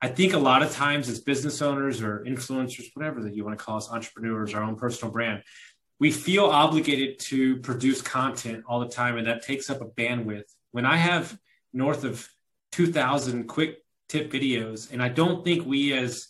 I think a lot of times as business owners or influencers, whatever that you want to call us, entrepreneurs, our own personal brand, we feel obligated to produce content all the time, and that takes up a bandwidth. When I have north of 2,000 quick tip videos, and I don't think we as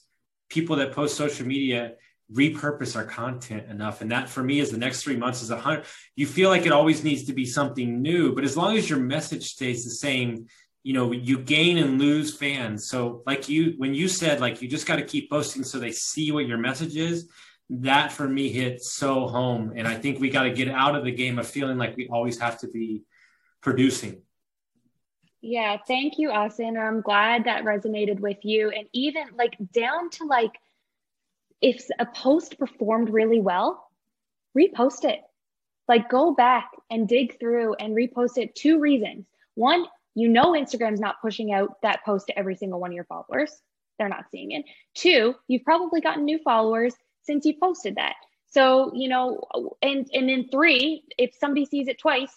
people that post social media repurpose our content enough. And that for me is the next three months is a hundred. You feel like it always needs to be something new, but as long as your message stays the same, you know you gain and lose fans. So like you when you said like you just got to keep posting so they see what your message is that for me hit so home. And i think we got to get out of the game of feeling like we always have to be producing. Yeah thank you austin. I'm glad that resonated with you. And even like down to like if a post performed really well repost it. Like go back and dig through and repost it two reasons. One you know Instagram's not pushing out that post to every single one of your followers. They're not seeing it. Two, you've probably gotten new followers since you posted that. So, you know, and and then three, if somebody sees it twice,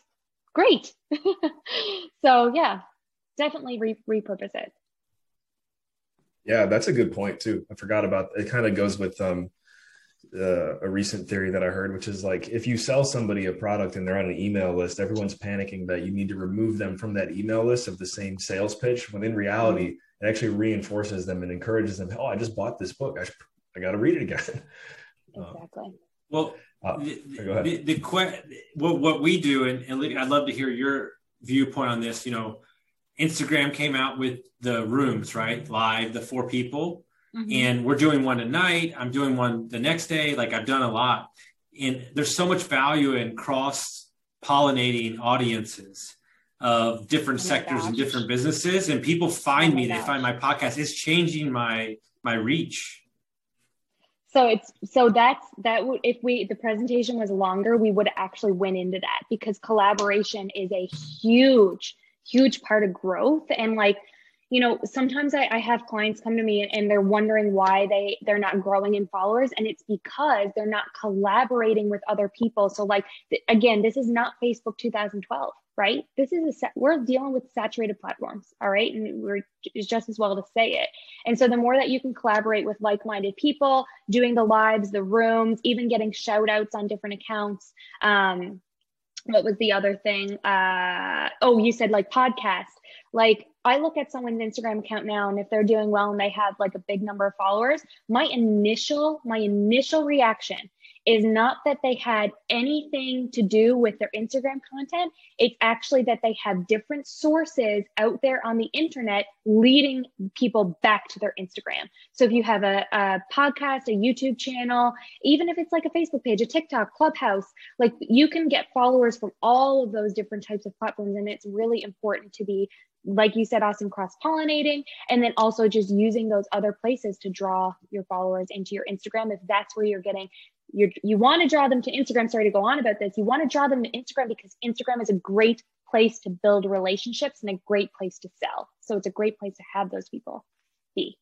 great. so yeah, definitely re- repurpose it. Yeah, that's a good point too. I forgot about it. Kind of goes with um, uh, a recent theory that I heard, which is like if you sell somebody a product and they're on an email list, everyone's panicking that you need to remove them from that email list of the same sales pitch. When in reality, it actually reinforces them and encourages them. Oh, I just bought this book. I, I got to read it again. Exactly. well, uh, the, the, the, the what, what we do, and, and I'd love to hear your viewpoint on this. You know, Instagram came out with the rooms, right? Live, the four people Mm-hmm. And we're doing one tonight. I'm doing one the next day. Like I've done a lot. And there's so much value in cross pollinating audiences of different oh sectors gosh. and different businesses. And people find oh me, gosh. they find my podcast. It's changing my my reach. So it's so that's that would if we the presentation was longer, we would actually went into that because collaboration is a huge, huge part of growth. And like you know sometimes I, I, have clients come to me and they're wondering why they they're not growing in followers and it's because they're not collaborating with other people. So like th- again this is not facebook 2012 right? This is a set we're dealing with saturated platforms all right? And we're it's just as well to say it. And so the more that you can collaborate with like-minded people doing the lives the rooms even getting shout outs on different accounts um what was the other thing? Uh oh you said like podcast. Like I look at someone's Instagram account now and if they're doing well and they have like a big number of followers, my initial my initial reaction is not that they had anything to do with their Instagram content. It's actually that they have different sources out there on the internet leading people back to their Instagram. So if you have a, a podcast, a YouTube channel, even if it's like a Facebook page, a TikTok, Clubhouse, like you can get followers from all of those different types of platforms. And it's really important to be like you said, Austin, cross pollinating, and then also just using those other places to draw your followers into your Instagram. If that's where you're getting, you you want to draw them to Instagram. Sorry to go on about this. You want to draw them to Instagram because Instagram is a great place to build relationships and a great place to sell. So it's a great place to have those people be.